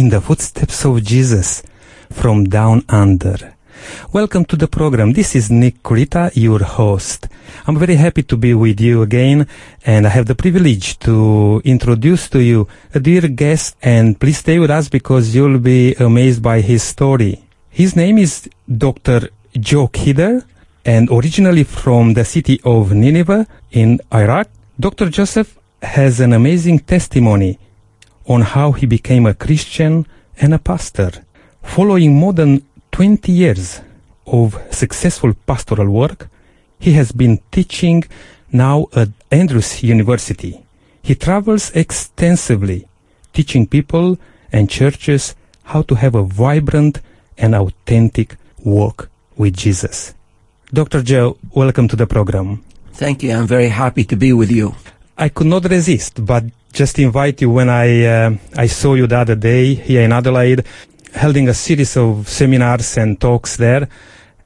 in the footsteps of Jesus from down under. Welcome to the program. This is Nick Kurita, your host. I'm very happy to be with you again, and I have the privilege to introduce to you a dear guest, and please stay with us because you'll be amazed by his story. His name is Dr. Joe Kidder, and originally from the city of Nineveh in Iraq, Dr. Joseph has an amazing testimony on how he became a Christian and a pastor. Following more than 20 years of successful pastoral work, he has been teaching now at Andrews University. He travels extensively, teaching people and churches how to have a vibrant and authentic walk with Jesus. Dr. Joe, welcome to the program. Thank you. I'm very happy to be with you. I could not resist, but just invite you when I uh, I saw you the other day here in Adelaide, holding a series of seminars and talks there,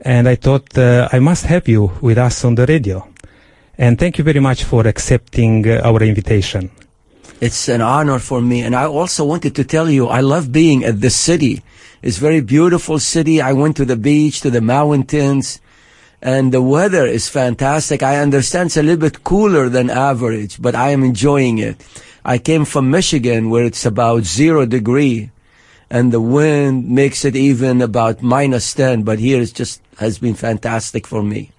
and I thought uh, I must have you with us on the radio. And thank you very much for accepting uh, our invitation. It's an honor for me, and I also wanted to tell you I love being at this city. It's very beautiful city. I went to the beach, to the mountains, and the weather is fantastic. I understand it's a little bit cooler than average, but I am enjoying it. I came from Michigan where it's about zero degree and the wind makes it even about minus 10, but here it just has been fantastic for me.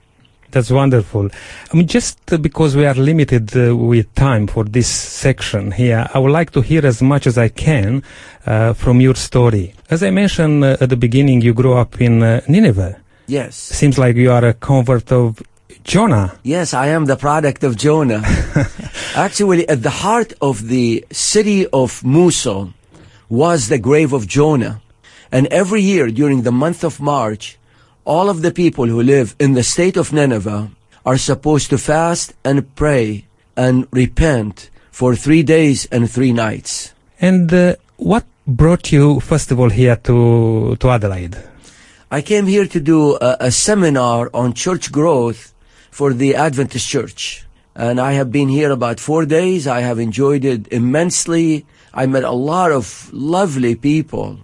That's wonderful. I mean, just because we are limited uh, with time for this section here, I would like to hear as much as I can uh, from your story. As I mentioned uh, at the beginning, you grew up in uh, Nineveh. Yes. Seems like you are a convert of Jonah. Yes, I am the product of Jonah. Actually, at the heart of the city of Mosul was the grave of Jonah. And every year during the month of March, all of the people who live in the state of Nineveh are supposed to fast and pray and repent for three days and three nights. And uh, what brought you, first of all, here to, to Adelaide? I came here to do a, a seminar on church growth for the Adventist Church. And I have been here about four days. I have enjoyed it immensely. I met a lot of lovely people.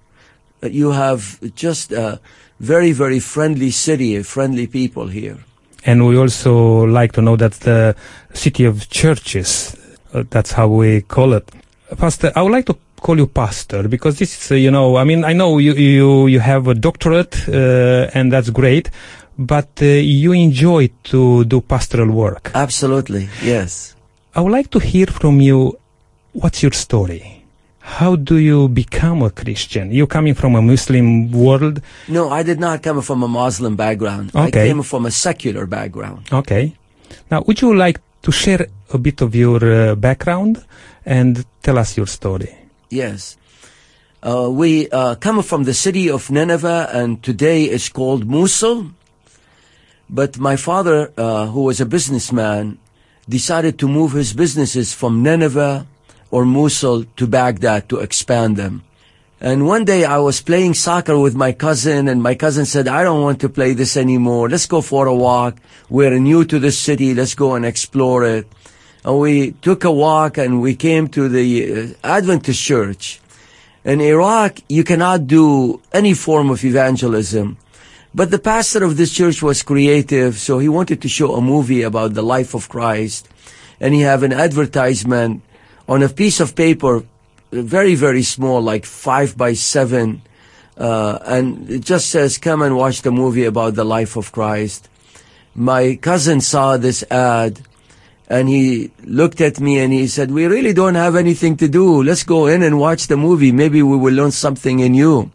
You have just a very, very friendly city, friendly people here. And we also like to know that the city of churches, uh, that's how we call it. Pastor, I would like to call you pastor because this is, uh, you know, I mean, I know you, you, you have a doctorate, uh, and that's great, but uh, you enjoy to do pastoral work. Absolutely, yes. I would like to hear from you, what's your story? How do you become a Christian? You coming from a Muslim world? No, I did not come from a Muslim background. Okay. I came from a secular background. Okay. Now, would you like to share a bit of your uh, background and tell us your story? Yes. Uh, we uh, come from the city of Nineveh, and today it's called Mosul. But my father, uh, who was a businessman, decided to move his businesses from Nineveh or Mosul to Baghdad to expand them. And one day I was playing soccer with my cousin, and my cousin said, I don't want to play this anymore. Let's go for a walk. We're new to the city. Let's go and explore it. And we took a walk and we came to the uh, Adventist church. In Iraq, you cannot do any form of evangelism. But the pastor of this church was creative, so he wanted to show a movie about the life of Christ. And he have an advertisement on a piece of paper, very, very small, like five by seven. Uh, and it just says, come and watch the movie about the life of Christ. My cousin saw this ad and he looked at me and he said, we really don't have anything to do. Let's go in and watch the movie. Maybe we will learn something in you.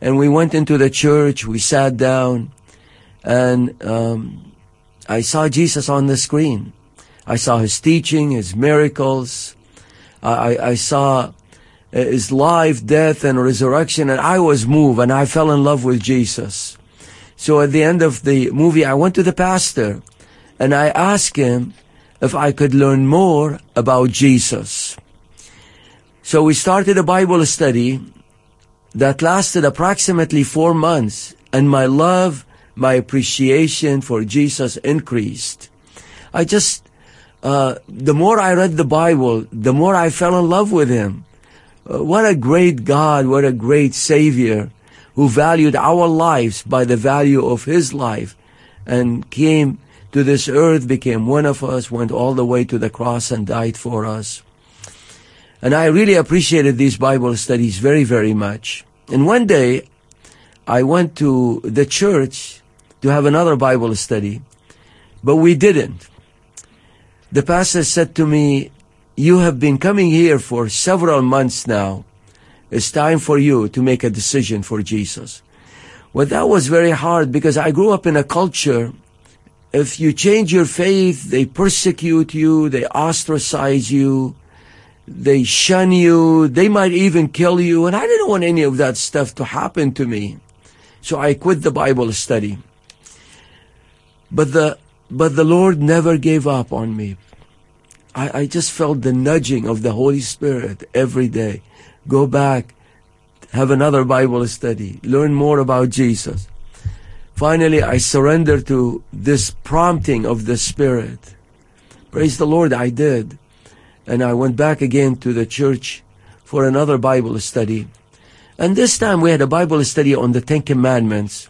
And we went into the church. We sat down and, um, I saw Jesus on the screen. I saw his teaching, his miracles. I, I- I saw his life, death, and resurrection, and I was moved and I fell in love with Jesus. So at the end of the movie, I went to the pastor and I asked him if I could learn more about Jesus. So we started a Bible study that lasted approximately four months and my love, my appreciation for Jesus increased. I just, uh, the more I read the Bible, the more I fell in love with him. uh, what a great God, what a great Savior who valued our lives by the value of His life and came to this earth, became one of us, went all the way to the cross and died for us. And I really appreciated these Bible studies very, very much. And one day, I went to the church to have another Bible study, but we didn't. The pastor said to me, you have been coming here for several months now. It's time for you to make a decision for Jesus. Well, that was very hard because I grew up in a culture. If you change your faith, they persecute you, they ostracize you, they shun you, they might even kill you. And I didn't want any of that stuff to happen to me. So I quit the Bible study. But the, but the Lord never gave up on me. I, I just felt the nudging of the Holy Spirit every day. Go back, have another Bible study, learn more about Jesus. Finally, I surrendered to this prompting of the Spirit. Praise the Lord, I did. And I went back again to the church for another Bible study. And this time we had a Bible study on the Ten Commandments.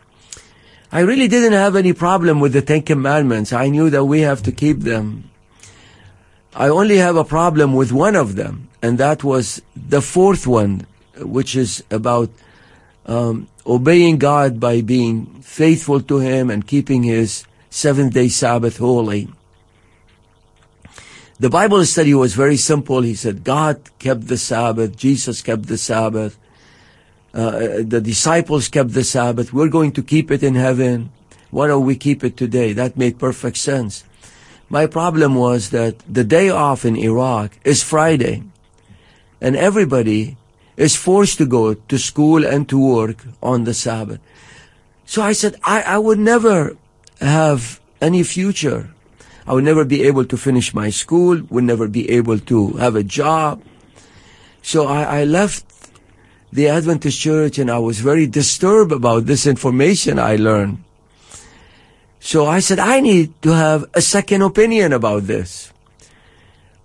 I really didn't have any problem with the Ten Commandments. I knew that we have to keep them. I only have a problem with one of them, and that was the fourth one, which is about um, obeying God by being faithful to Him and keeping His seventh day Sabbath holy. The Bible study was very simple. He said, God kept the Sabbath, Jesus kept the Sabbath, uh, the disciples kept the Sabbath. We're going to keep it in heaven. Why don't we keep it today? That made perfect sense. My problem was that the day off in Iraq is Friday, and everybody is forced to go to school and to work on the Sabbath. So I said, I, I would never have any future. I would never be able to finish my school, would never be able to have a job. So I, I left the Adventist church and I was very disturbed about this information I learned. So I said, I need to have a second opinion about this.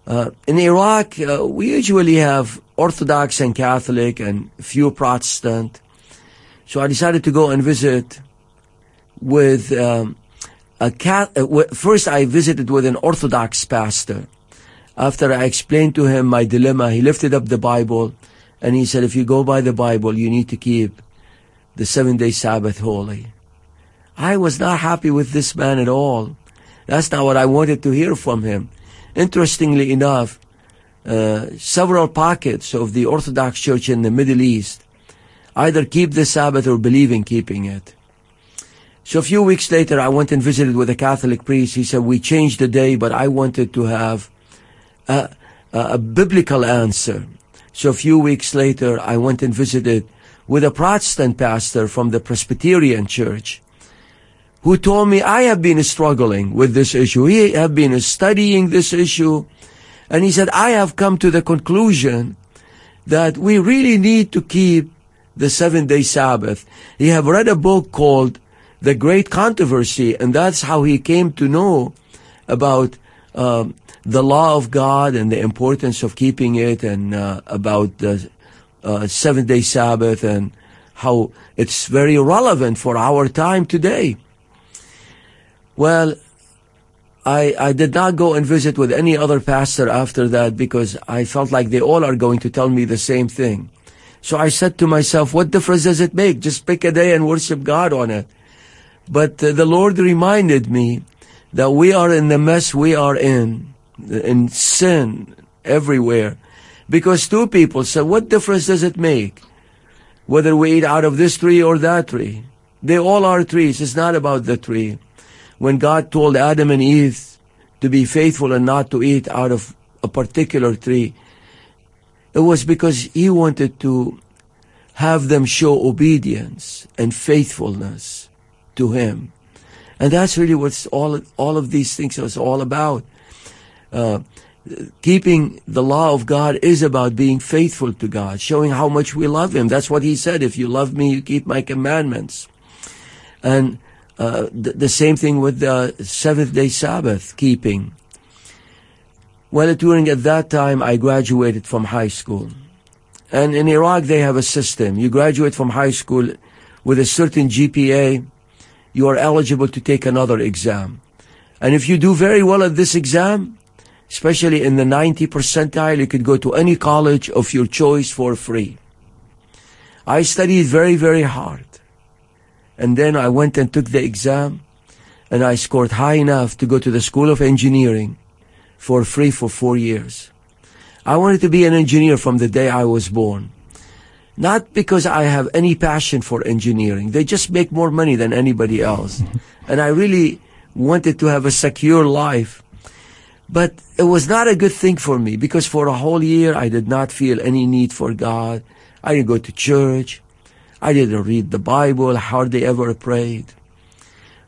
Uh, in Iraq, uh, we usually have Orthodox and Catholic and few Protestant. So I decided to go and visit with um, a cat. Uh, first, I visited with an Orthodox pastor. After I explained to him my dilemma, he lifted up the Bible and he said, "If you go by the Bible, you need to keep the seven-day Sabbath holy." I was not happy with this man at all. That's not what I wanted to hear from him. Interestingly enough, uh, several pockets of the Orthodox Church in the Middle East either keep the Sabbath or believe in keeping it. So a few weeks later, I went and visited with a Catholic priest. He said, we changed the day, but I wanted to have a, a, biblical answer. So a few weeks later, I went and visited with a Protestant pastor from the Presbyterian Church who told me I have been struggling with this issue. He have been studying this issue. And he said, I have come to the conclusion that we really need to keep the seven day Sabbath. He have read a book called The Great Controversy, and that's how he came to know about um, the law of God and the importance of keeping it, and uh, about the uh, seven day Sabbath and how it's very relevant for our time today. Well, I, I did not go and visit with any other pastor after that because I felt like they all are going to tell me the same thing. So I said to myself, what difference does it make? Just pick a day and worship God on it. But uh, the Lord reminded me that we are in the mess we are in, in sin everywhere. Because two people said, what difference does it make? Whether we eat out of this tree or that tree. They all are trees. It's not about the tree when God told Adam and Eve to be faithful and not to eat out of a particular tree, it was because He wanted to have them show obedience and faithfulness to Him. And that's really what all, all of these things are all about. Uh, keeping the law of God is about being faithful to God, showing how much we love Him. That's what He said. If you love me, you keep my commandments. And uh, the, the, same thing with the seventh day Sabbath keeping. Well, during at that time, I graduated from high school. And in Iraq, they have a system. You graduate from high school with a certain GPA, you are eligible to take another exam. And if you do very well at this exam, especially in the 90 percentile, you could go to any college of your choice for free. I studied very, very hard. And then I went and took the exam and I scored high enough to go to the School of Engineering for free for four years. I wanted to be an engineer from the day I was born. Not because I have any passion for engineering. They just make more money than anybody else. and I really wanted to have a secure life. But it was not a good thing for me because for a whole year I did not feel any need for God. I didn't go to church. I didn't read the Bible, hardly ever prayed.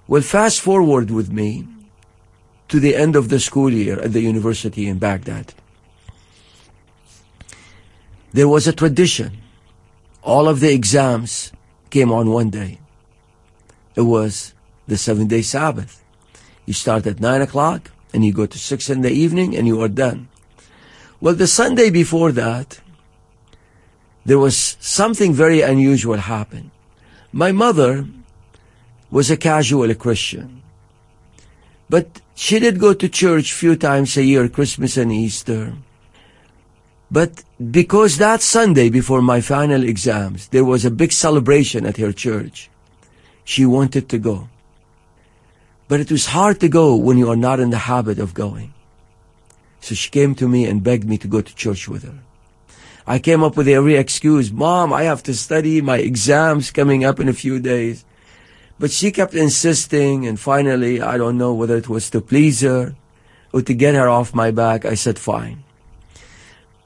Well, fast forward with me to the end of the school year at the university in Baghdad. There was a tradition. All of the exams came on one day. It was the seven day Sabbath. You start at nine o'clock and you go to six in the evening and you are done. Well, the Sunday before that, there was something very unusual happened. My mother was a casual Christian. But she did go to church few times a year, Christmas and Easter. But because that Sunday before my final exams, there was a big celebration at her church, she wanted to go. But it was hard to go when you are not in the habit of going. So she came to me and begged me to go to church with her. I came up with every excuse. Mom, I have to study my exams coming up in a few days. But she kept insisting and finally, I don't know whether it was to please her or to get her off my back. I said, fine.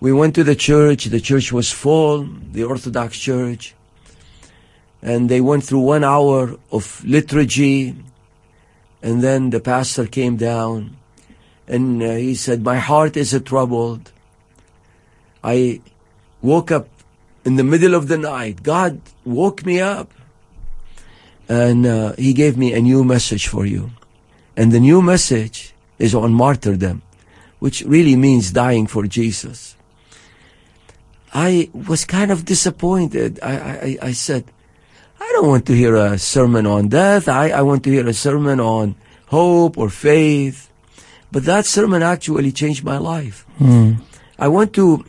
We went to the church. The church was full, the Orthodox church. And they went through one hour of liturgy. And then the pastor came down and uh, he said, my heart is troubled. I woke up in the middle of the night. God woke me up and uh, he gave me a new message for you. And the new message is on martyrdom, which really means dying for Jesus. I was kind of disappointed. I, I, I said, I don't want to hear a sermon on death. I, I want to hear a sermon on hope or faith. But that sermon actually changed my life. Mm. I want to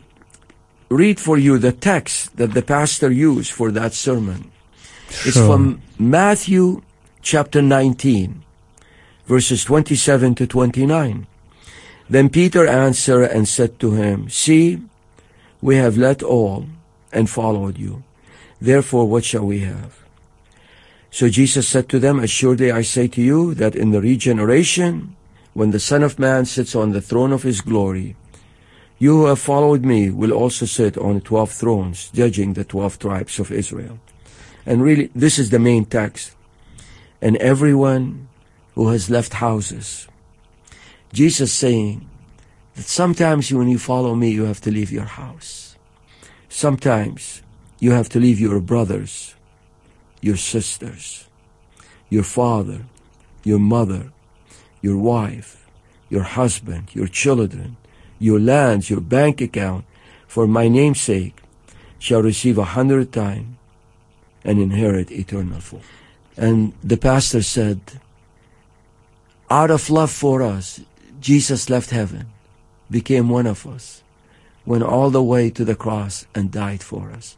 read for you the text that the pastor used for that sermon. Sure. It's from Matthew chapter 19, verses 27 to 29. Then Peter answered and said to him, See, we have left all and followed you. Therefore, what shall we have? So Jesus said to them, Assuredly I say to you that in the regeneration, when the Son of Man sits on the throne of his glory, you who have followed me will also sit on twelve thrones, judging the twelve tribes of Israel. And really, this is the main text. And everyone who has left houses. Jesus saying that sometimes when you follow me, you have to leave your house. Sometimes you have to leave your brothers, your sisters, your father, your mother, your wife, your husband, your children, your lands, your bank account, for my name's sake, shall receive a hundred times and inherit eternal life. And the pastor said, out of love for us, Jesus left heaven, became one of us, went all the way to the cross and died for us.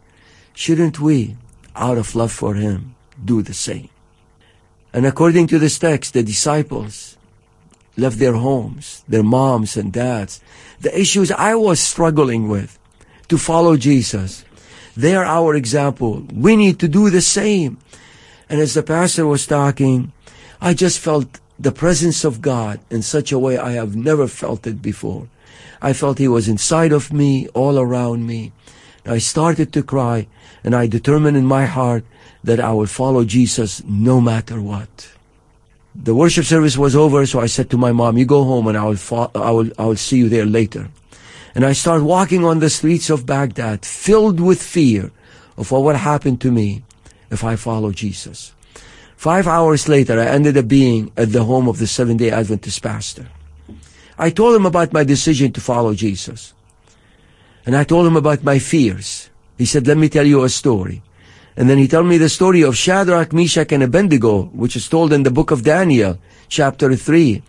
Shouldn't we, out of love for him, do the same? And according to this text, the disciples left their homes, their moms and dads. The issues I was struggling with to follow Jesus they are our example. We need to do the same. And as the pastor was talking, I just felt the presence of God in such a way I have never felt it before. I felt He was inside of me, all around me. I started to cry and I determined in my heart that I will follow Jesus no matter what. The worship service was over, so I said to my mom, you go home and I will, fo- I will, I will see you there later. And I start walking on the streets of Baghdad filled with fear of what would happen to me if I follow Jesus. Five hours later, I ended up being at the home of the Seventh day Adventist pastor. I told him about my decision to follow Jesus. And I told him about my fears He said, let me tell you a story. And then he told me the story of Shadrach, Meshach, and Abednego, which is told in the book of Daniel, chapter 3.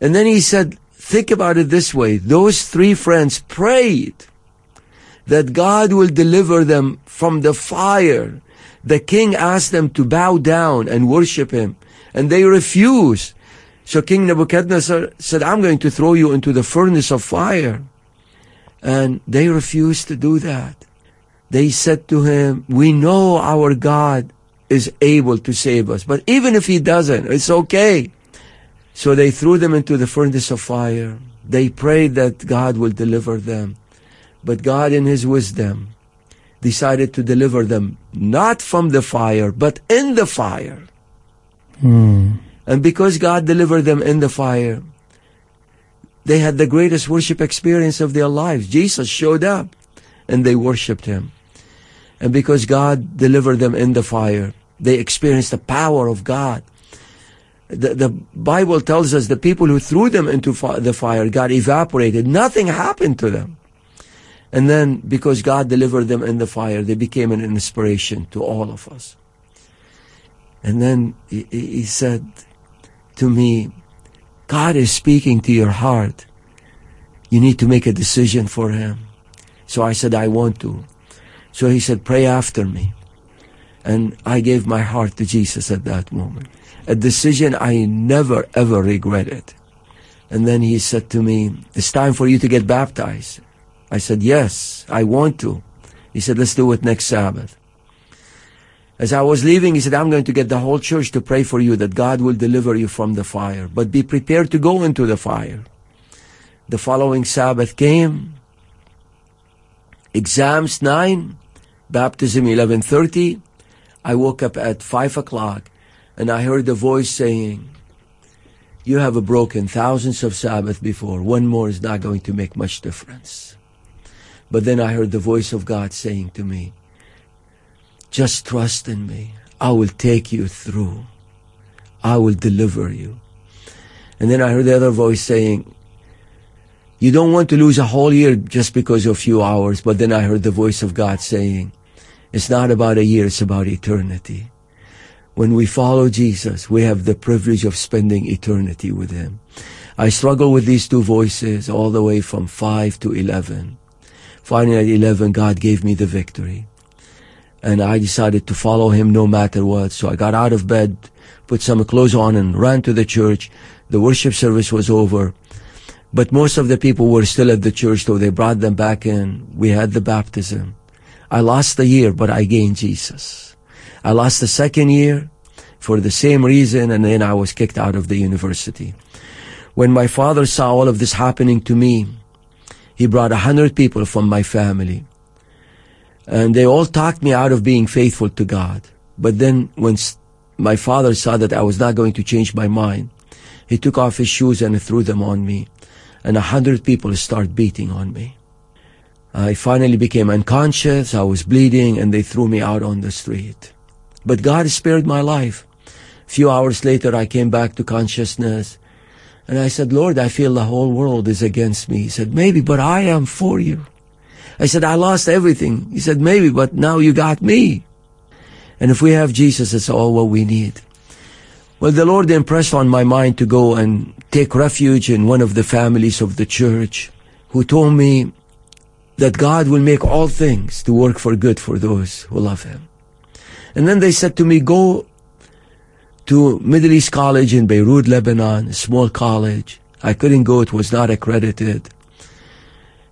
And then he said, think about it this way. Those three friends prayed that God will deliver them from the fire. The king asked them to bow down and worship him, and they refused. So King Nebuchadnezzar said, I'm going to throw you into the furnace of fire. And they refused to do that. They said to him, we know our God is able to save us, but even if he doesn't, it's okay. So they threw them into the furnace of fire. They prayed that God will deliver them. But God in His wisdom decided to deliver them not from the fire, but in the fire. Mm. And because God delivered them in the fire, they had the greatest worship experience of their lives. Jesus showed up and they worshiped Him. And because God delivered them in the fire, they experienced the power of God. The, the Bible tells us the people who threw them into fi- the fire got evaporated. Nothing happened to them. And then because God delivered them in the fire, they became an inspiration to all of us. And then he, he said to me, God is speaking to your heart. You need to make a decision for Him. So I said, I want to. So he said, pray after me. And I gave my heart to Jesus at that moment. A decision I never ever regretted. And then he said to me, it's time for you to get baptized. I said, yes, I want to. He said, let's do it next Sabbath. As I was leaving, he said, I'm going to get the whole church to pray for you that God will deliver you from the fire, but be prepared to go into the fire. The following Sabbath came, exams 9, baptism 11.30. I woke up at 5 o'clock and I heard a voice saying, you have broken thousands of Sabbath before. One more is not going to make much difference. But then I heard the voice of God saying to me, just trust in me. I will take you through. I will deliver you. And then I heard the other voice saying, you don't want to lose a whole year just because of a few hours. But then I heard the voice of God saying, it's not about a year, it's about eternity. When we follow Jesus, we have the privilege of spending eternity with Him. I struggle with these two voices all the way from 5 to 11. Finally at 11, God gave me the victory. And I decided to follow Him no matter what. So I got out of bed, put some clothes on and ran to the church. The worship service was over. But most of the people were still at the church, so they brought them back in. We had the baptism. I lost a year, but I gained Jesus. I lost the second year for the same reason, and then I was kicked out of the university. When my father saw all of this happening to me, he brought a hundred people from my family. And they all talked me out of being faithful to God. But then when my father saw that I was not going to change my mind, he took off his shoes and threw them on me. And a hundred people started beating on me. I finally became unconscious. I was bleeding and they threw me out on the street. But God spared my life. A few hours later, I came back to consciousness and I said, Lord, I feel the whole world is against me. He said, maybe, but I am for you. I said, I lost everything. He said, maybe, but now you got me. And if we have Jesus, it's all what we need. Well, the Lord impressed on my mind to go and take refuge in one of the families of the church who told me that God will make all things to work for good for those who love Him. And then they said to me, go to Middle East College in Beirut, Lebanon, a small college. I couldn't go. It was not accredited.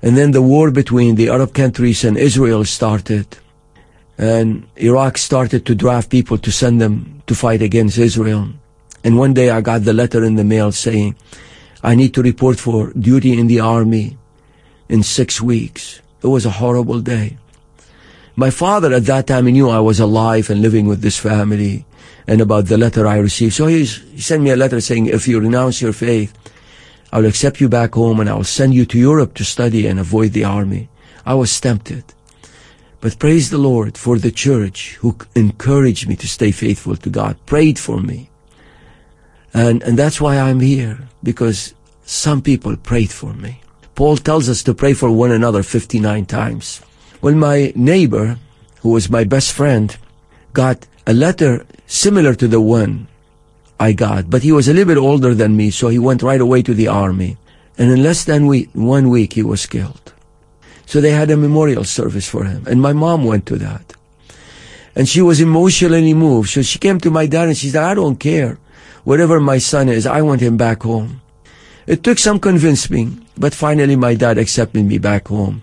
And then the war between the Arab countries and Israel started. And Iraq started to draft people to send them to fight against Israel. And one day I got the letter in the mail saying, I need to report for duty in the army in six weeks. It was a horrible day. My father at that time knew I was alive and living with this family and about the letter I received. So he, he sent me a letter saying, if you renounce your faith, I will accept you back home and I will send you to Europe to study and avoid the army. I was tempted. But praise the Lord for the church who encouraged me to stay faithful to God, prayed for me. And, and that's why I'm here, because some people prayed for me. Paul tells us to pray for one another 59 times. When my neighbor, who was my best friend, got a letter similar to the one I got, but he was a little bit older than me, so he went right away to the army. And in less than one week, he was killed. So they had a memorial service for him, and my mom went to that. And she was emotionally moved. So she came to my dad and she said, I don't care. Wherever my son is, I want him back home. It took some convincing, but finally my dad accepted me back home.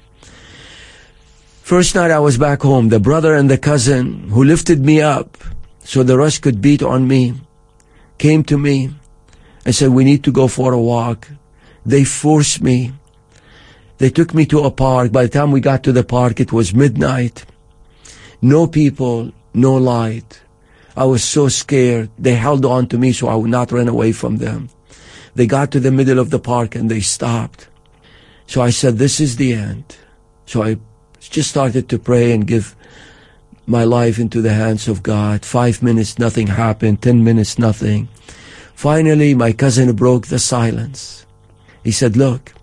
First night I was back home, the brother and the cousin who lifted me up so the rest could beat on me came to me and said, we need to go for a walk. They forced me. They took me to a park. By the time we got to the park, it was midnight. No people, no light. I was so scared. They held on to me so I would not run away from them. They got to the middle of the park and they stopped. So I said, this is the end. So I just started to pray and give my life into the hands of God. Five minutes, nothing happened. Ten minutes, nothing. Finally, my cousin broke the silence. He said, look,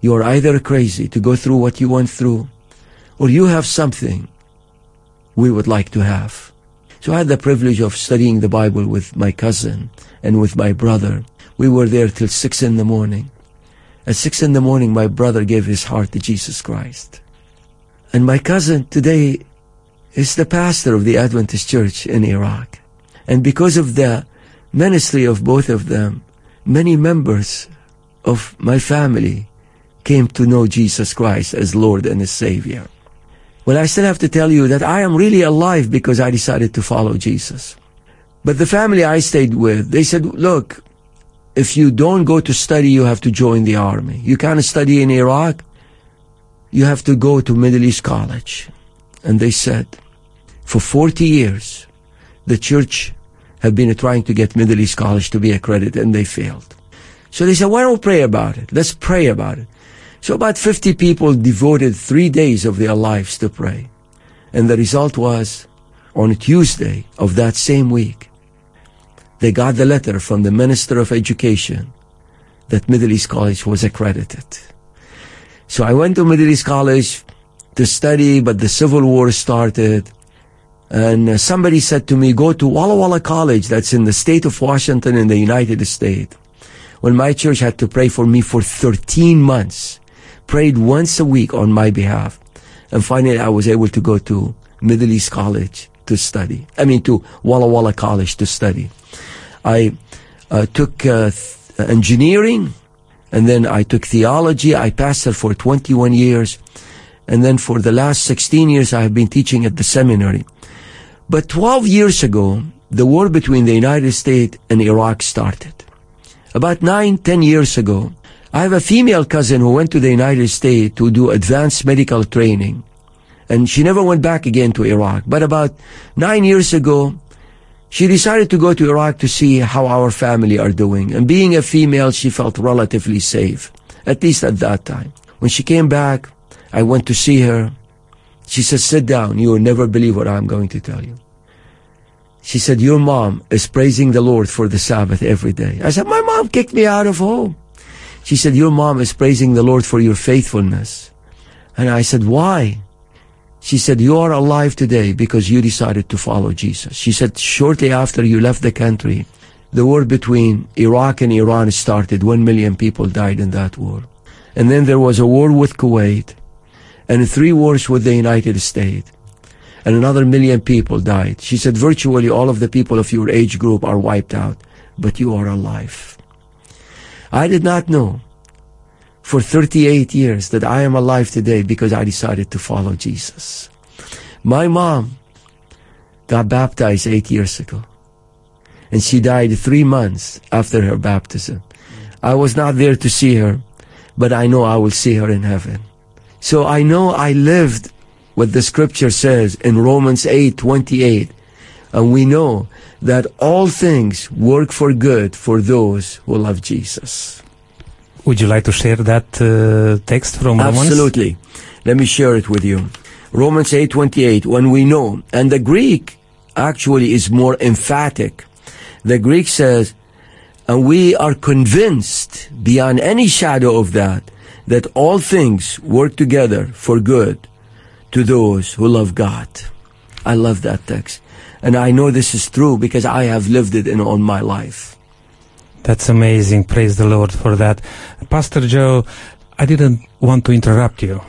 you're either crazy to go through what you went through, or you have something we would like to have. So I had the privilege of studying the Bible with my cousin and with my brother. We were there till six in the morning. At six in the morning, my brother gave his heart to Jesus Christ. And my cousin today is the pastor of the Adventist church in Iraq. And because of the ministry of both of them, many members of my family came to know Jesus Christ as Lord and as Savior. Well, I still have to tell you that I am really alive because I decided to follow Jesus. But the family I stayed with, they said, look, if you don't go to study, you have to join the army. You can't study in Iraq. You have to go to Middle East College. And they said, for 40 years, the church have been trying to get Middle East College to be accredited and they failed. So they said, why don't we pray about it? Let's pray about it. So about 50 people devoted three days of their lives to pray. And the result was on Tuesday of that same week, they got the letter from the Minister of Education that Middle East College was accredited. So I went to Middle East College to study, but the Civil War started. And uh, somebody said to me, go to Walla Walla College that's in the state of Washington in the United States. When my church had to pray for me for 13 months prayed once a week on my behalf. And finally, I was able to go to Middle East College to study. I mean, to Walla Walla College to study. I uh, took uh, engineering, and then I took theology. I pastored for 21 years. And then for the last 16 years, I have been teaching at the seminary. But 12 years ago, the war between the United States and Iraq started. About nine, ten years ago, I have a female cousin who went to the United States to do advanced medical training. And she never went back again to Iraq. But about nine years ago, she decided to go to Iraq to see how our family are doing. And being a female, she felt relatively safe. At least at that time. When she came back, I went to see her. She said, sit down. You will never believe what I'm going to tell you. She said, your mom is praising the Lord for the Sabbath every day. I said, my mom kicked me out of home. She said, your mom is praising the Lord for your faithfulness. And I said, why? She said, you are alive today because you decided to follow Jesus. She said, shortly after you left the country, the war between Iraq and Iran started. One million people died in that war. And then there was a war with Kuwait and three wars with the United States. And another million people died. She said, virtually all of the people of your age group are wiped out, but you are alive. I did not know for 38 years that I am alive today because I decided to follow Jesus. My mom got baptized eight years ago and she died three months after her baptism. I was not there to see her, but I know I will see her in heaven. So I know I lived what the scripture says in Romans 8, 28. And we know that all things work for good for those who love Jesus. Would you like to share that uh, text from Romans? Absolutely. Let me share it with you. Romans 8:28 when we know and the Greek actually is more emphatic. The Greek says and we are convinced beyond any shadow of that that all things work together for good to those who love God. I love that text. And I know this is true because I have lived it in all my life. That's amazing. Praise the Lord for that. Pastor Joe, I didn't want to interrupt you,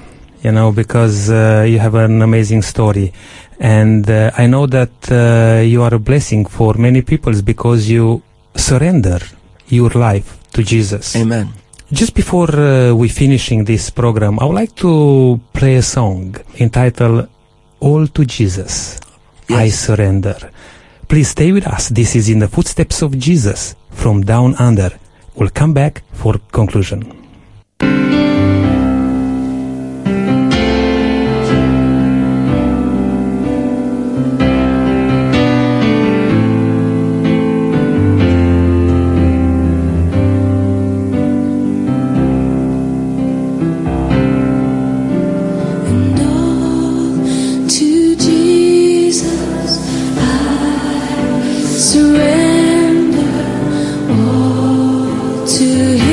you know, because uh, you have an amazing story. And uh, I know that uh, you are a blessing for many people because you surrender your life to Jesus. Amen. Just before uh, we finishing this program, I would like to play a song entitled All to Jesus. I surrender. Please stay with us. This is in the footsteps of Jesus from down under. We'll come back for conclusion. To Him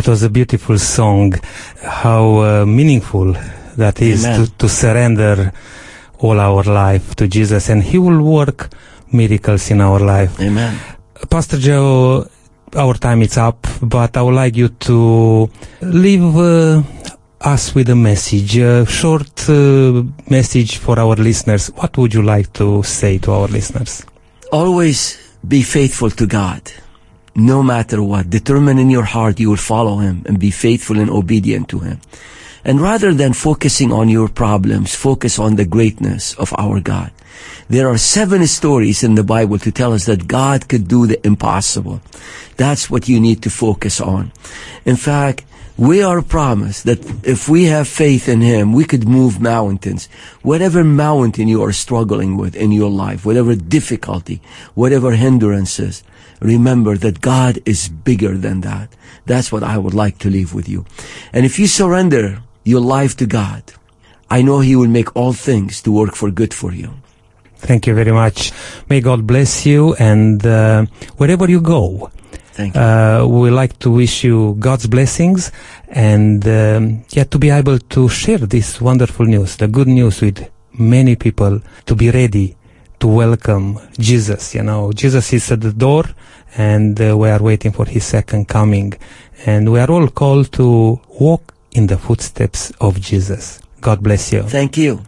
That was a beautiful song. How uh, meaningful that is to, to surrender all our life to Jesus, and He will work miracles in our life. Amen. Pastor Joe, our time is up, but I would like you to leave uh, us with a message, a short uh, message for our listeners. What would you like to say to our listeners? Always be faithful to God. No matter what. Determine in your heart you will follow Him and be faithful and obedient to Him. And rather than focusing on your problems, focus on the greatness of our God. There are seven stories in the Bible to tell us that God could do the impossible. That's what you need to focus on. In fact, we are promised that if we have faith in Him, we could move mountains. Whatever mountain you are struggling with in your life, whatever difficulty, whatever hindrances, remember that God is bigger than that. That's what I would like to leave with you. And if you surrender your life to God, I know He will make all things to work for good for you. Thank you very much. May God bless you and uh, wherever you go, Thank you. uh, we like to wish you God's blessings and um, yeah, to be able to share this wonderful news, the good news with many people to be ready to welcome Jesus. You know, Jesus is at the door and uh, we are waiting for his second coming. And we are all called to walk in the footsteps of Jesus. God bless you. Thank you.